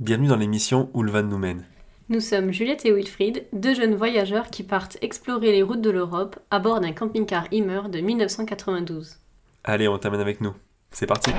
Bienvenue dans l'émission Où le van nous mène. Nous sommes Juliette et Wilfried, deux jeunes voyageurs qui partent explorer les routes de l'Europe à bord d'un camping-car Immer de 1992. Allez, on t'amène avec nous. C'est parti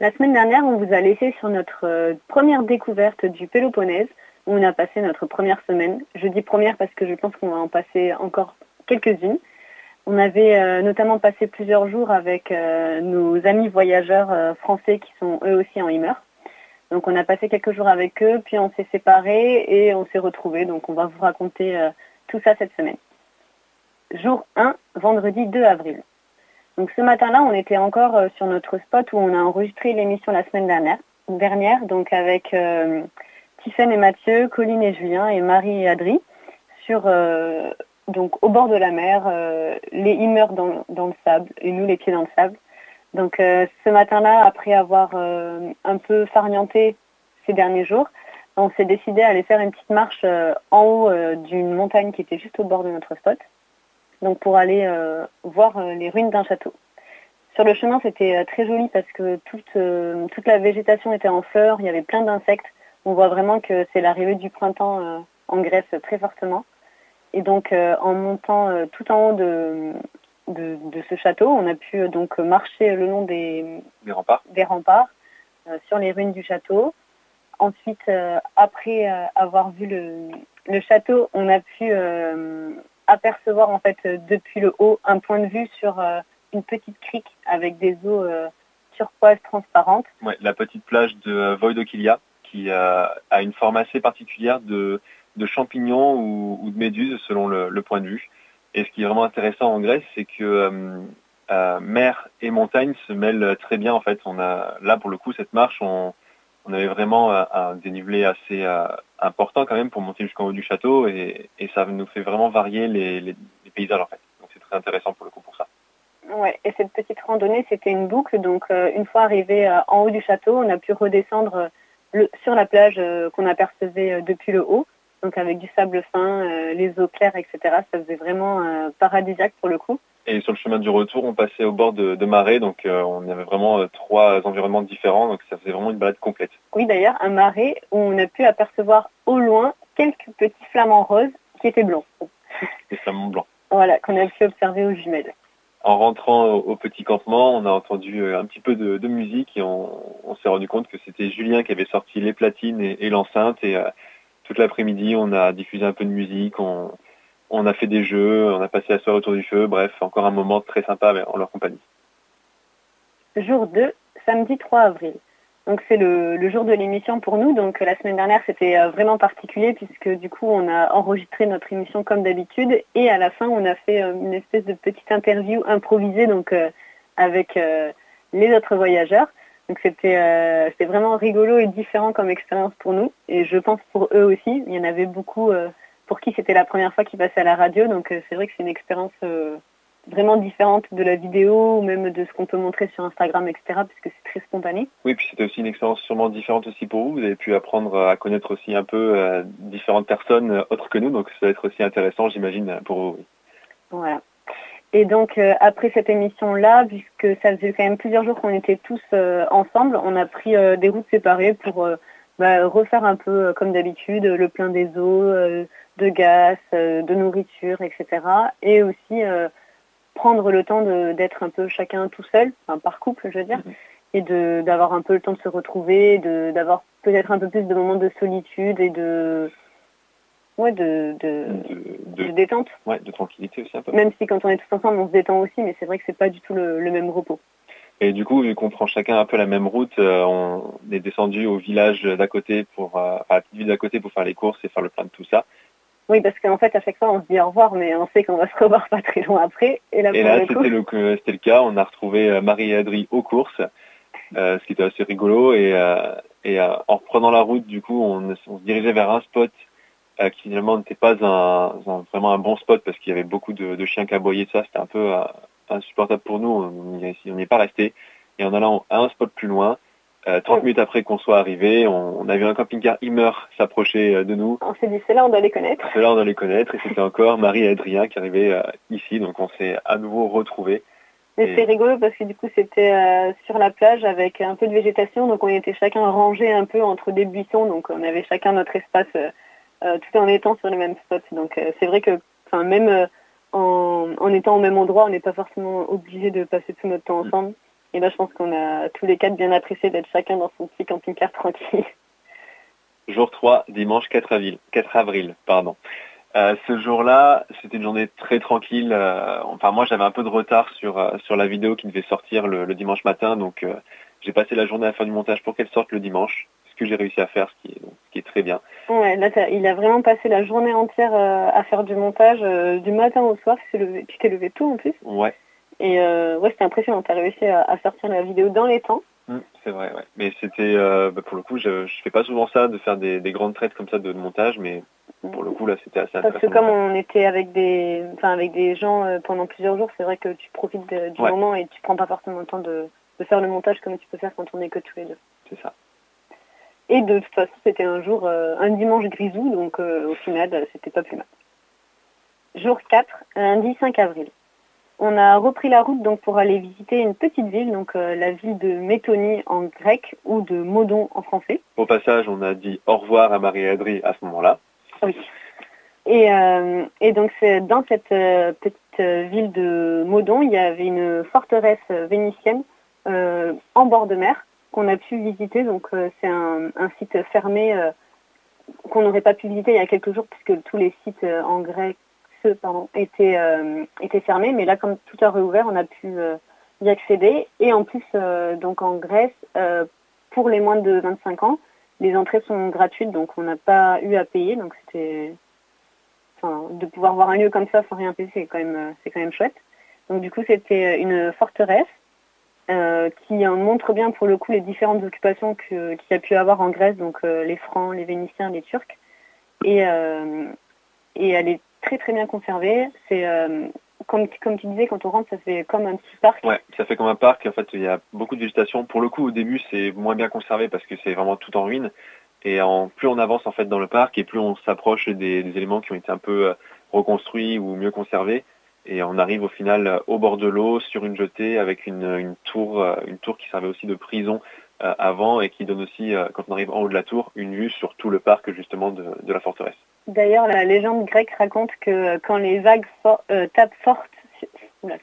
La semaine dernière, on vous a laissé sur notre euh, première découverte du Péloponnèse, où on a passé notre première semaine. Je dis première parce que je pense qu'on va en passer encore quelques-unes. On avait euh, notamment passé plusieurs jours avec euh, nos amis voyageurs euh, français qui sont eux aussi en Immer. Donc on a passé quelques jours avec eux, puis on s'est séparés et on s'est retrouvés. Donc on va vous raconter tout ça cette semaine. Jour 1, vendredi 2 avril. Donc ce matin-là, on était encore sur notre spot où on a enregistré l'émission la semaine dernière, dernière donc avec euh, et Mathieu, Colline et Julien et Marie et Adri sur donc au bord de la mer, euh, les dans, dans, le sable et nous les pieds dans le sable. Donc euh, ce matin-là, après avoir euh, un peu farnienté ces derniers jours, on s'est décidé à aller faire une petite marche en haut d'une montagne qui était juste au bord de notre spot, donc pour aller voir les ruines d'un château. Sur le chemin, c'était très joli parce que toute, toute la végétation était en fleurs, il y avait plein d'insectes. On voit vraiment que c'est l'arrivée du printemps en Grèce très fortement. Et donc, euh, en montant euh, tout en haut de, de, ce château, on a pu euh, donc marcher le long des, remparts, des remparts sur les ruines du château. Ensuite, après avoir vu le, le, château, on a pu apercevoir en fait depuis le haut un point de vue sur une petite crique avec des eaux turquoises transparentes. Ouais, la petite plage de Voidokilia qui a une forme assez particulière de de champignons ou, de méduses selon le, point de vue. Et ce qui est vraiment intéressant en Grèce, c'est que euh, euh, mer et montagne se mêlent très bien en fait. On a là pour le coup cette marche, on, avait vraiment un, dénivelé assez euh, important quand même pour monter jusqu'en haut du château et, ça nous fait vraiment varier les, paysages en fait. Donc c'est très intéressant pour le coup pour ça. Et cette petite randonnée, c'était une boucle. Donc une fois arrivé en haut du château, on a pu redescendre sur la plage qu'on apercevait depuis le haut donc avec du sable fin, euh, les eaux claires, etc. Ça faisait vraiment euh, paradisiaque pour le coup. Et sur le chemin du retour, on passait au bord de, de marais, donc euh, on avait vraiment trois environnements différents, donc ça faisait vraiment une balade complète. Oui, d'ailleurs, un marais où on a pu apercevoir au loin quelques petits flamants roses qui étaient blancs. Des flamants blancs. Voilà, qu'on a pu observer aux jumelles. En rentrant au, petit campement, on a entendu un petit peu de, musique et on, s'est rendu compte que c'était Julien qui avait sorti les platines et, l'enceinte et toute l'après-midi, on a diffusé un peu de musique, on, a fait des jeux, on a passé la soirée autour du feu, bref, encore un moment très sympa en leur compagnie. Jour 2, samedi 3 avril. Donc c'est le, jour de l'émission pour nous. Donc la semaine dernière c'était euh, vraiment particulier puisque du coup on a enregistré notre émission comme d'habitude et à la fin on a fait euh, une espèce de petite interview improvisée euh, avec les autres voyageurs. Donc euh, c'était vraiment rigolo et différent comme expérience pour nous. Et je pense pour eux aussi. Il y en avait beaucoup euh, pour qui c'était la première fois qu'ils passaient à la radio. Donc euh, c'est vrai que c'est une expérience vraiment différente de la vidéo ou même de ce qu'on peut montrer sur Instagram, etc. Parce que c'est très spontané. Oui, puis c'était aussi une expérience sûrement différente aussi pour vous. Vous avez pu apprendre à connaître aussi un peu différentes personnes autres que nous. Donc ça va être aussi intéressant, j'imagine, pour vous. Voilà. Et donc euh, après cette émission-là, puisque ça faisait quand même plusieurs jours qu'on était tous euh, ensemble, on a pris euh, des routes séparées pour bah, refaire un peu comme d'habitude le plein des eaux, de gaz, de nourriture, etc. Et aussi prendre le temps d'être un peu chacun tout seul, enfin, par couple je veux dire, mhm. et d'avoir un peu le temps de se retrouver, d'avoir peut-être un peu plus de moments de solitude et de ouais, de, de, détente. Ouais, de tranquillité aussi un peu. Même si quand on est tous ensemble, on se détend aussi, mais c'est vrai que c'est pas du tout le, même repos. Et du coup, vu qu'on prend chacun un peu la même route, euh, on est descendu au village d'à côté pour, euh, enfin, la petite ville d'à côté pour faire les courses et faire le plein de tout ça. Oui, parce qu'en fait, à chaque fois, on se dit au revoir, mais on sait qu'on va se revoir pas très loin après. Et, là, c'était le, le, cas. On a retrouvé euh, Marie et Adri aux courses, ce qui était assez rigolo. Et, et en reprenant la route, du coup, on, on se dirigeait vers un spot euh, qui finalement n'était pas un, vraiment un bon spot parce qu'il y avait beaucoup de, chiens qui aboyaient ça. C'était un peu euh, insupportable pour nous. On n'y est pas resté. Et en allant à un spot plus loin, 30 euh, minutes après qu'on soit arrivé, on, a vu un camping-car Immer s'approcher de nous. On s'est dit, c'est là, on doit les connaître. C'est là, on doit les connaître. Et c'était encore Marie et Adrien qui arrivaient ici. Donc on s'est à nouveau retrouvés. Mais c'était rigolo parce que du coup c'était euh, sur la plage avec un peu de végétation, donc on était chacun rangé un peu entre des buissons, donc on avait chacun notre espace euh, tout en étant sur le même spot. Donc euh, c'est vrai que même euh, en, en étant au même endroit, on n'est pas forcément obligé de passer tout notre temps Mm. ensemble. Et là je pense qu'on a tous les quatre bien apprécié d'être chacun dans son petit camping-car tranquille. Jour 3, dimanche 4 avril. 4 avril pardon. Euh, ce jour-là, c'était une journée très tranquille. euh, enfin, moi, j'avais un peu de retard sur, euh, sur la vidéo qui devait sortir le, le dimanche matin. Donc, euh, j'ai passé la journée à faire du montage pour qu'elle sorte le dimanche. Ce que j'ai réussi à faire, ce qui est, donc, ce qui est très bien. Ouais, là t'as- il a vraiment passé la journée entière euh, à faire du montage euh, du matin au soir. Levé, tu t'es levé tôt en plus. Ouais, Et euh, ouais, c'était impressionnant. T'as réussi à, à sortir la vidéo dans les temps. Mm, c'est vrai, ouais. Mais c'était, euh, bah, pour le coup, je, je fais pas souvent ça, de faire des, des grandes traites comme ça de, de montage, mais pour le coup, là, c'était assez Parce que comme on était avec des, enfin avec des gens euh, pendant plusieurs jours, c'est vrai que tu profites de- du Ouais. moment et tu prends pas forcément le temps de, de faire le montage comme tu peux faire quand on est que tous les deux. C'est ça. Et de toute façon, c'était un jour, euh, un dimanche grisou, donc euh, au final, euh, c'était pas plus mal. Jour 4, lundi 5 avril. On a repris la route donc pour aller visiter une petite ville, donc euh, la ville de Métonie en grec ou de Modon en français. Au passage, on a dit au revoir à Marie et Adri à ce moment-là. Oui. Et, euh, et donc c'est dans cette euh, petite ville de Modon, il y avait une forteresse vénitienne en bord de mer qu'on a pu visiter. Donc euh, c'est un, site fermé euh, qu'on n'aurait pas pu visiter il y a quelques jours puisque tous les sites euh, en grec pardon, étaient, étaient fermés. Mais là, comme tout a réouvert, on a pu y accéder. Et en plus, donc en Grèce, pour les moins de 25 ans, les entrées sont gratuites, donc on n'a pas eu à payer. Donc c'était, de pouvoir voir un lieu comme ça sans rien payer, c'est quand c'est quand même chouette. Donc du coup, c'était une forteresse euh, qui montre bien pour le coup les différentes occupations qu'il y a pu avoir en Grèce, donc euh, les Francs, les Vénitiens, les Turcs. Et, euh, et elle est très très bien conservée. C'est comme, tu disais, quand on rentre, ça fait comme un petit parc. Ouais, ça fait comme un parc. En fait, il y a beaucoup de végétation. Pour le coup, au début, c'est moins bien conservé parce que c'est vraiment tout en ruine. Et plus on avance en fait dans le parc et plus on s'approche des, éléments qui ont été un peu reconstruits ou mieux conservés. Et on arrive au final euh, au bord de l'eau, sur une jetée, avec une, une tour, euh, une tour qui servait aussi de prison euh, avant et qui donne aussi, euh, quand on arrive en haut de la tour, une vue sur tout le parc justement de, de la forteresse. D'ailleurs, la légende grecque raconte que euh, quand les vagues for- euh, tapent forte,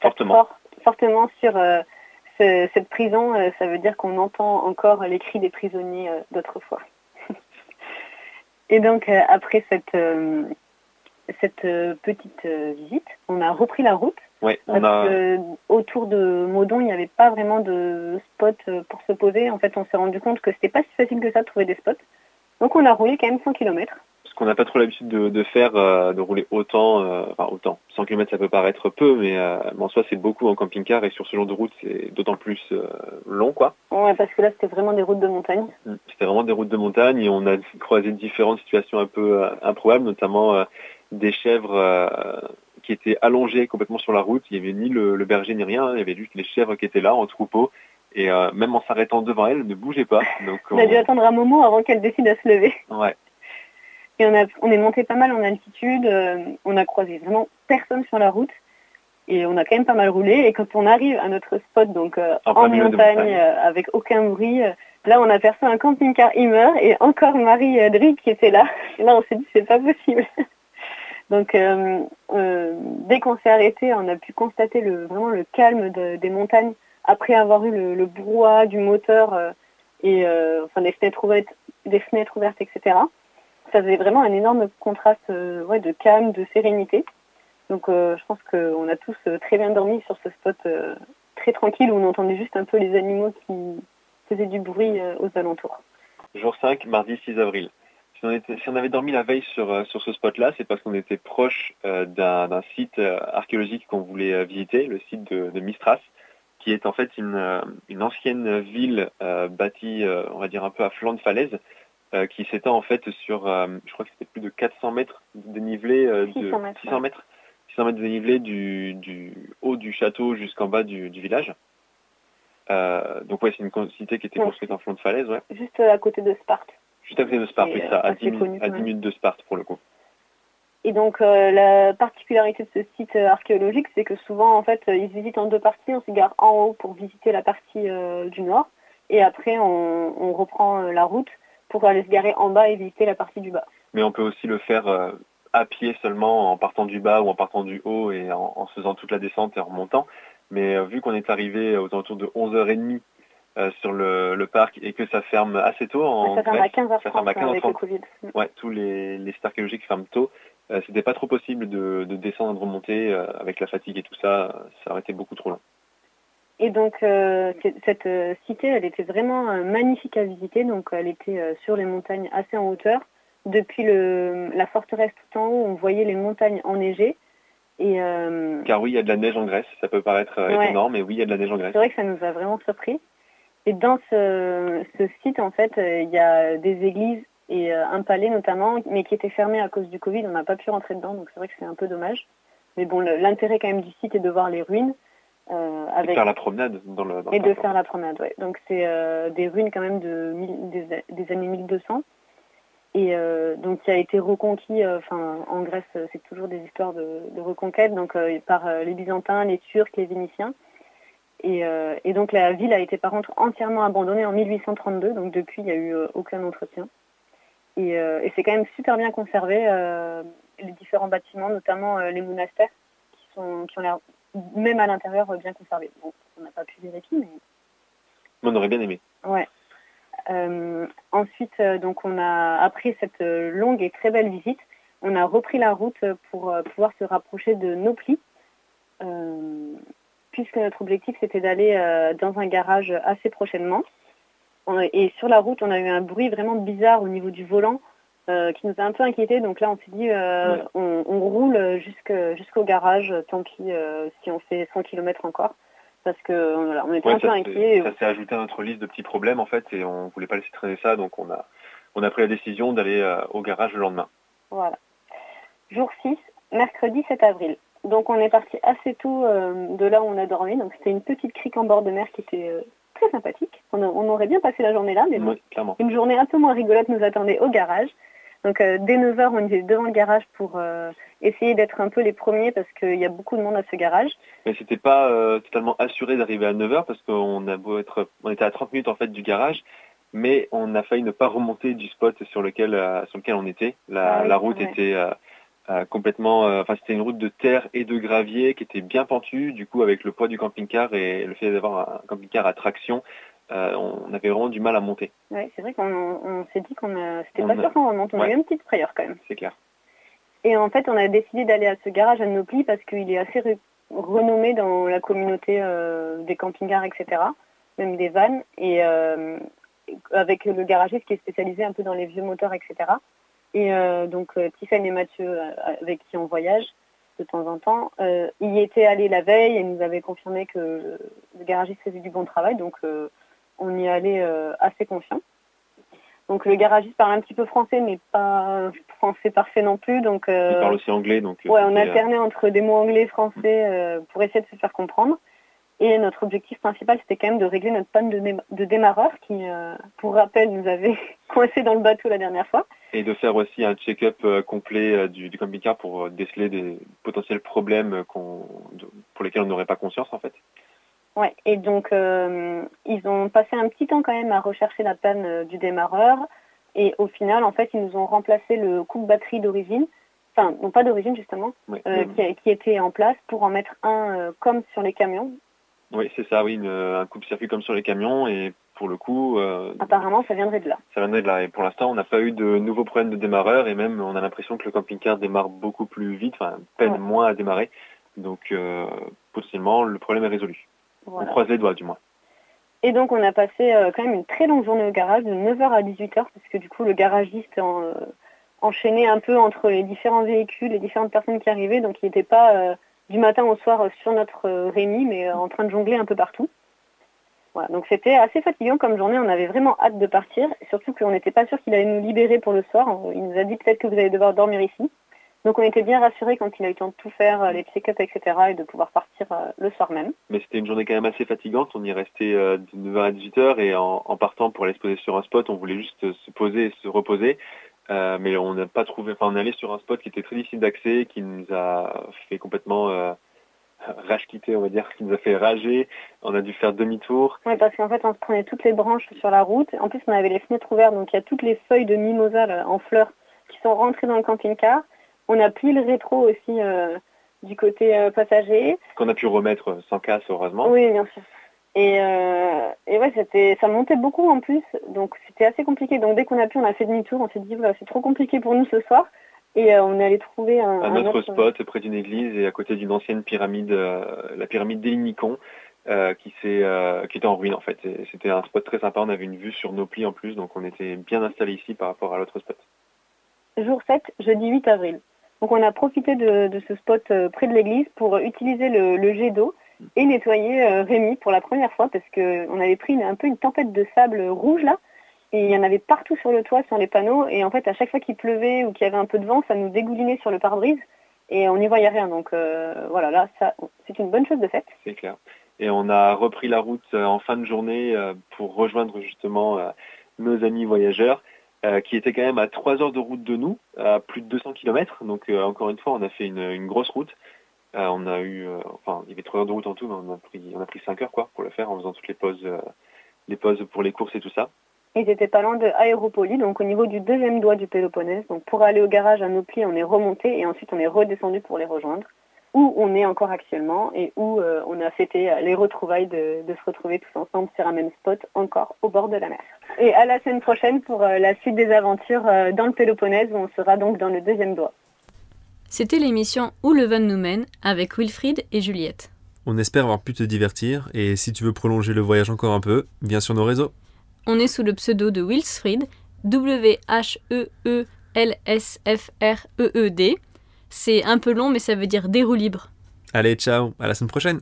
Fortement. fort- fortement sur euh, ce- cette prison, euh, ça veut dire qu'on entend encore les cris des prisonniers euh, d'autrefois. Et donc, euh, après cette, euh, cette euh, petite euh, visite, on a repris la route. Ouais, Parce a, que autour de Modon, il n'y avait pas vraiment de spot euh, pour se poser. En fait, on s'est rendu compte que c'était pas si facile que ça de trouver des spots. Donc, on a roulé quand même 100 km. ce qu'on n'a pas trop l'habitude de, de faire, euh, de rouler autant, euh, enfin autant. 100 km ça peut paraître peu, mais, euh, mais en soi c'est beaucoup en camping-car et sur ce genre de route c'est d'autant plus euh, long quoi. Ouais, parce que là, c'était vraiment des routes de montagne. C'était vraiment des routes de montagne et on a croisé différentes situations un peu euh, improbables, notamment euh, des chèvres euh, qui étaient allongées complètement sur la route. Il n'y avait ni le, le berger ni rien, il y avait juste les chèvres qui étaient là en troupeau. Et euh, même en s'arrêtant devant elles, elles ne bougeaient pas. Donc On a dû attendre un moment avant qu'elle décide à se lever. ouais, Et on, a, on est monté pas mal en altitude. euh, on a croisé vraiment personne sur la route. Et on a quand même pas mal roulé. Et quand on arrive à notre spot, donc En montagne, montagne. avec aucun bruit, là, on aperçoit un camping-car Immer et encore Marie Drie qui était là. Et là, on s'est dit, c'est pas possible. Donc, euh, euh, dès qu'on s'est arrêté, on a pu constater le, vraiment le calme de- des montagnes après avoir eu le, le brouhaha du moteur euh, et enfin des fenêtres ouvertes, des fenêtres ouvertes, etc. Ça faisait vraiment un énorme contraste ouais, de calme, de sérénité. Donc je pense qu'on a tous très bien dormi sur ce spot très tranquille où on entendait juste un peu les animaux qui faisaient du bruit aux alentours. Jour 5, mardi 6 avril. Si on, était- si on avait dormi la veille sur, euh, sur ce spot-là, c'est parce qu'on était proche euh, d'un d'un site euh, archéologique qu'on voulait visiter, le site de, de Mistras, qui est en fait une, une ancienne ville euh, bâtie, euh, on va dire un peu à flanc de falaise, qui s'étend en fait sur, je crois que c'était plus de 400 mètres de dénivelé, euh, de 600 mètres, 600 mètres, 600 mètres de dénivelé du, du haut du château jusqu'en bas du, du village. Donc ouais, c'est une cité qui était construite en flanc de falaise, ouais. Juste à côté de Sparte. Juste à côté de Sparte, oui, euh, ça, à assez 10, minutes, connu, à quand 10 même. minutes de Sparte pour le coup. Et donc la particularité de ce site archéologique, c'est que souvent en fait ils se visitent en deux parties. On se gare en haut pour visiter la partie du nord, et après on, reprend la route pour aller se garer en bas et visiter la partie du bas. Mais on peut aussi le faire à pied seulement en partant du bas ou en partant du haut et en, faisant toute la descente et en remontant. Mais euh, vu qu'on est arrivé aux alentours de 11h30 euh, sur le, parc et que ça ferme assez tôt en ça ferme à 15h30 avec le Covid. Ouais, tous les, les sites archéologiques ferment tôt. Euh, c'était pas trop possible de, descendre et de remonter avec la fatigue et tout ça. Ça aurait été beaucoup trop long. Et donc cette cité, elle était vraiment magnifique à visiter. Donc elle était sur les montagnes assez en hauteur depuis le, la forteresse tout en haut, on voyait les montagnes enneigées. Et, euh, Car oui, il y a de la neige en Grèce. Ça peut paraître euh, étonnant, mais oui, il y a de la neige en Grèce. C'est vrai que ça nous a vraiment surpris. Et dans ce, site, en fait, euh, il y a des églises et un palais notamment, mais qui étaient fermés à cause du Covid. On n'a pas pu rentrer dedans, donc c'est vrai que c'est un peu dommage. Mais bon, l'intérêt quand même du site est de voir les ruines. avec... Et de faire la promenade dans le. et de faire la promenade, ouais. Donc c'est des ruines quand même de des, des années 1200 et euh, donc qui a été reconquis, euh, enfin en Grèce c'est toujours des histoires de, reconquête, donc euh, par les Byzantins, les Turcs, les Vénitiens. Et, donc la ville a été par contre entièrement abandonnée en 1832, donc depuis il n'y a eu aucun entretien. Et, c'est quand même super bien conservé, les différents bâtiments, notamment les monastères, qui, sont, qui ont l'air même à l'intérieur bien conservés. Bon, on n'a pas pu vérifier, mais... On aurait bien aimé. Ouais. Euh, ensuite, euh, donc on a après cette euh, longue et très belle visite, on a repris la route pour pouvoir se rapprocher de Nopli, puisque notre objectif c'était d'aller dans un garage assez prochainement. Et sur la route, on a eu un bruit vraiment bizarre au niveau du volant qui nous a un peu inquiété. Donc là, on s'est dit, on, roule jusqu'au garage, tant pis si on fait 100 km encore parce que on était un peu inquiets. Ça s'est ajouté à notre liste de petits problèmes en fait et on voulait pas laisser traîner ça donc on a on a pris la décision d'aller euh, au garage le lendemain. Voilà. Jour 6, mercredi 7 avril. Donc on est parti assez tôt euh, de là où on a dormi. Donc c'était une petite crique en bord de mer qui était euh, très sympathique. On, aurait bien passé la journée là, mais une journée un peu moins rigolote nous attendait au garage. Donc dès 9h, on était devant le garage pour essayer d'être un peu les premiers parce qu'il y a beaucoup de monde à ce garage. Mais c'était pas euh, totalement assuré d'arriver à 9h parce qu'on a beau être on était à 30 minutes en fait du garage, mais on a failli ne pas remonter du spot sur lequel euh, sur lequel on était. La, ah route était euh, complètement enfin c'était une route de terre et de gravier qui était bien pentue, du coup avec le poids du camping-car et le fait d'avoir un camping-car à traction, on avait vraiment du mal à monter. Oui, c'est vrai qu'on s'est dit qu'on c'était pas sûr qu'on remonte, on a eu une petite frayeur quand même. C'est clair. Et en fait, on a décidé d'aller à ce garage à Nopli parce qu'il est assez renommé dans la communauté euh, des camping-cars, etc., même des vannes, et euh, avec le garagiste qui est spécialisé un peu dans les vieux moteurs, etc. Et euh, donc, Tiffany et Mathieu, avec qui on voyage de temps en temps, y étaient allés la veille et nous avaient confirmé que le garagiste faisait du bon travail, donc on y allait assez confiant. Donc le garagiste parle un petit peu français, mais pas français parfait non plus. Donc, euh, Il parle aussi anglais, donc. Euh, ouais, on alternait entre des mots anglais et français euh, pour essayer de se faire comprendre. Et notre objectif principal, c'était quand même de régler notre panne de, démarreur qui, pour rappel, nous avait coincé dans le bateau la dernière fois. Et de faire aussi un check-up complet du, du camping-car pour déceler des potentiels problèmes pour lesquels on n'aurait pas conscience, en fait. Ouais, et donc euh, ils ont passé un petit temps quand même à rechercher la panne euh, du démarreur. Et au final, en fait, ils nous ont remplacé le coupe-batterie d'origine, enfin, non pas d'origine justement, euh, qui, était en place pour en mettre un comme sur les camions. Oui, c'est ça, oui, un coupe-circuit comme sur les camions. Et pour le coup. Apparemment, ça viendrait de là. Ça viendrait de là. Et pour l'instant, on n'a pas eu de nouveaux problèmes de démarreur. Et même, on a l'impression que le camping-car démarre beaucoup plus vite, enfin, peine moins à démarrer. Donc, potentiellement, le problème est résolu. On croise les doigts du moins. Et donc on a passé euh, quand même une très longue journée au garage, de 9h à 18h, parce que du coup le garagiste euh, enchaînait un peu entre les différents véhicules, les différentes personnes qui arrivaient, donc il n'était pas euh, du matin au soir sur notre Rémi, mais en train de jongler un peu partout. Donc c'était assez fatigant comme journée, on avait vraiment hâte de partir, surtout qu'on n'était pas sûr qu'il allait nous libérer pour le soir. Il nous a dit peut-être que vous allez devoir dormir ici. Donc on était bien rassurés quand il a eu le temps de tout faire, euh, les check-ups, etc. et de pouvoir partir euh, le soir même. Mais c'était une journée quand même assez fatigante. On y restait euh, de 9h à 18h et en, partant pour aller se poser sur un spot, on voulait juste se poser et se reposer. Euh, mais on n'a pas trouvé, enfin on est allé sur un spot qui était très difficile d'accès, qui nous a fait complètement euh, rage quitter, on va dire, qui nous a fait rager. On a dû faire demi-tour. Oui, parce qu'en fait, on se prenait toutes les branches sur la route. En plus, on avait les fenêtres ouvertes, donc il y a toutes les feuilles de mimosa là, en fleurs qui sont rentrées dans le camping-car. On a plié le rétro aussi euh, du côté euh, passager. Qu'on a pu remettre sans casse, heureusement. Oui, bien sûr. Et, euh, et ouais, c'était, ça montait beaucoup en plus, donc c'était assez compliqué. Donc dès qu'on a pu, on a fait demi-tour. On s'est dit, voilà, c'est trop compliqué pour nous ce soir. Et euh, on est allé trouver un, Un un autre spot près d'une église et à côté d'une ancienne pyramide, euh, la pyramide d'Elinikon, qui, s'est, qui était en ruine en fait. Et C'était un spot très sympa, on avait une vue sur nos plis en plus, donc on était bien installé ici par rapport à l'autre spot. jour 7, jeudi 8 avril. Donc on a profité de, de ce spot près de l'église pour utiliser le, le jet d'eau et nettoyer euh, Rémi pour la première fois parce qu'on avait pris un peu une tempête de sable rouge là et il y en avait partout sur le toit, sur les panneaux et en fait à chaque fois qu'il pleuvait ou qu'il y avait un peu de vent, ça nous dégoulinait sur le pare-brise et on n'y voyait rien. Donc euh, voilà, là c'est une bonne chose de fait. C'est clair. Et on a repris la route euh, en fin de journée pour rejoindre justement nos amis voyageurs, qui étaient quand même à 3 heures de route de nous, à plus de 200 km. Donc encore une fois, on a fait une grosse route. Euh, on a eu, euh, enfin, il y avait 3 heures de route en tout, mais on a pris, on a pris 5 heures quoi pour le faire en faisant toutes les pauses, euh, les pauses pour les courses et tout ça. Ils étaient pas loin de Aéropoli, donc au niveau du deuxième doigt du Péloponnèse. Donc pour aller au garage à Nopli, on est remonté et ensuite on est redescendu pour les rejoindre. Où on est encore actuellement et où on a fêté les retrouvailles de, se retrouver tous ensemble sur un même spot, encore au bord de la mer. Et à la semaine prochaine pour la suite des aventures dans le Péloponnèse, où on sera donc dans le deuxième doigt. C'était l'émission Où le van nous mène avec Wilfried et Juliette. On espère avoir pu te divertir et si tu veux prolonger le voyage encore un peu, viens sur nos réseaux. On est sous le pseudo de Wilsfried, W-H-E-E-L-S-F-R-E-E-D. C'est un peu long, mais ça veut dire des roues libres. Allez, ciao, à la semaine prochaine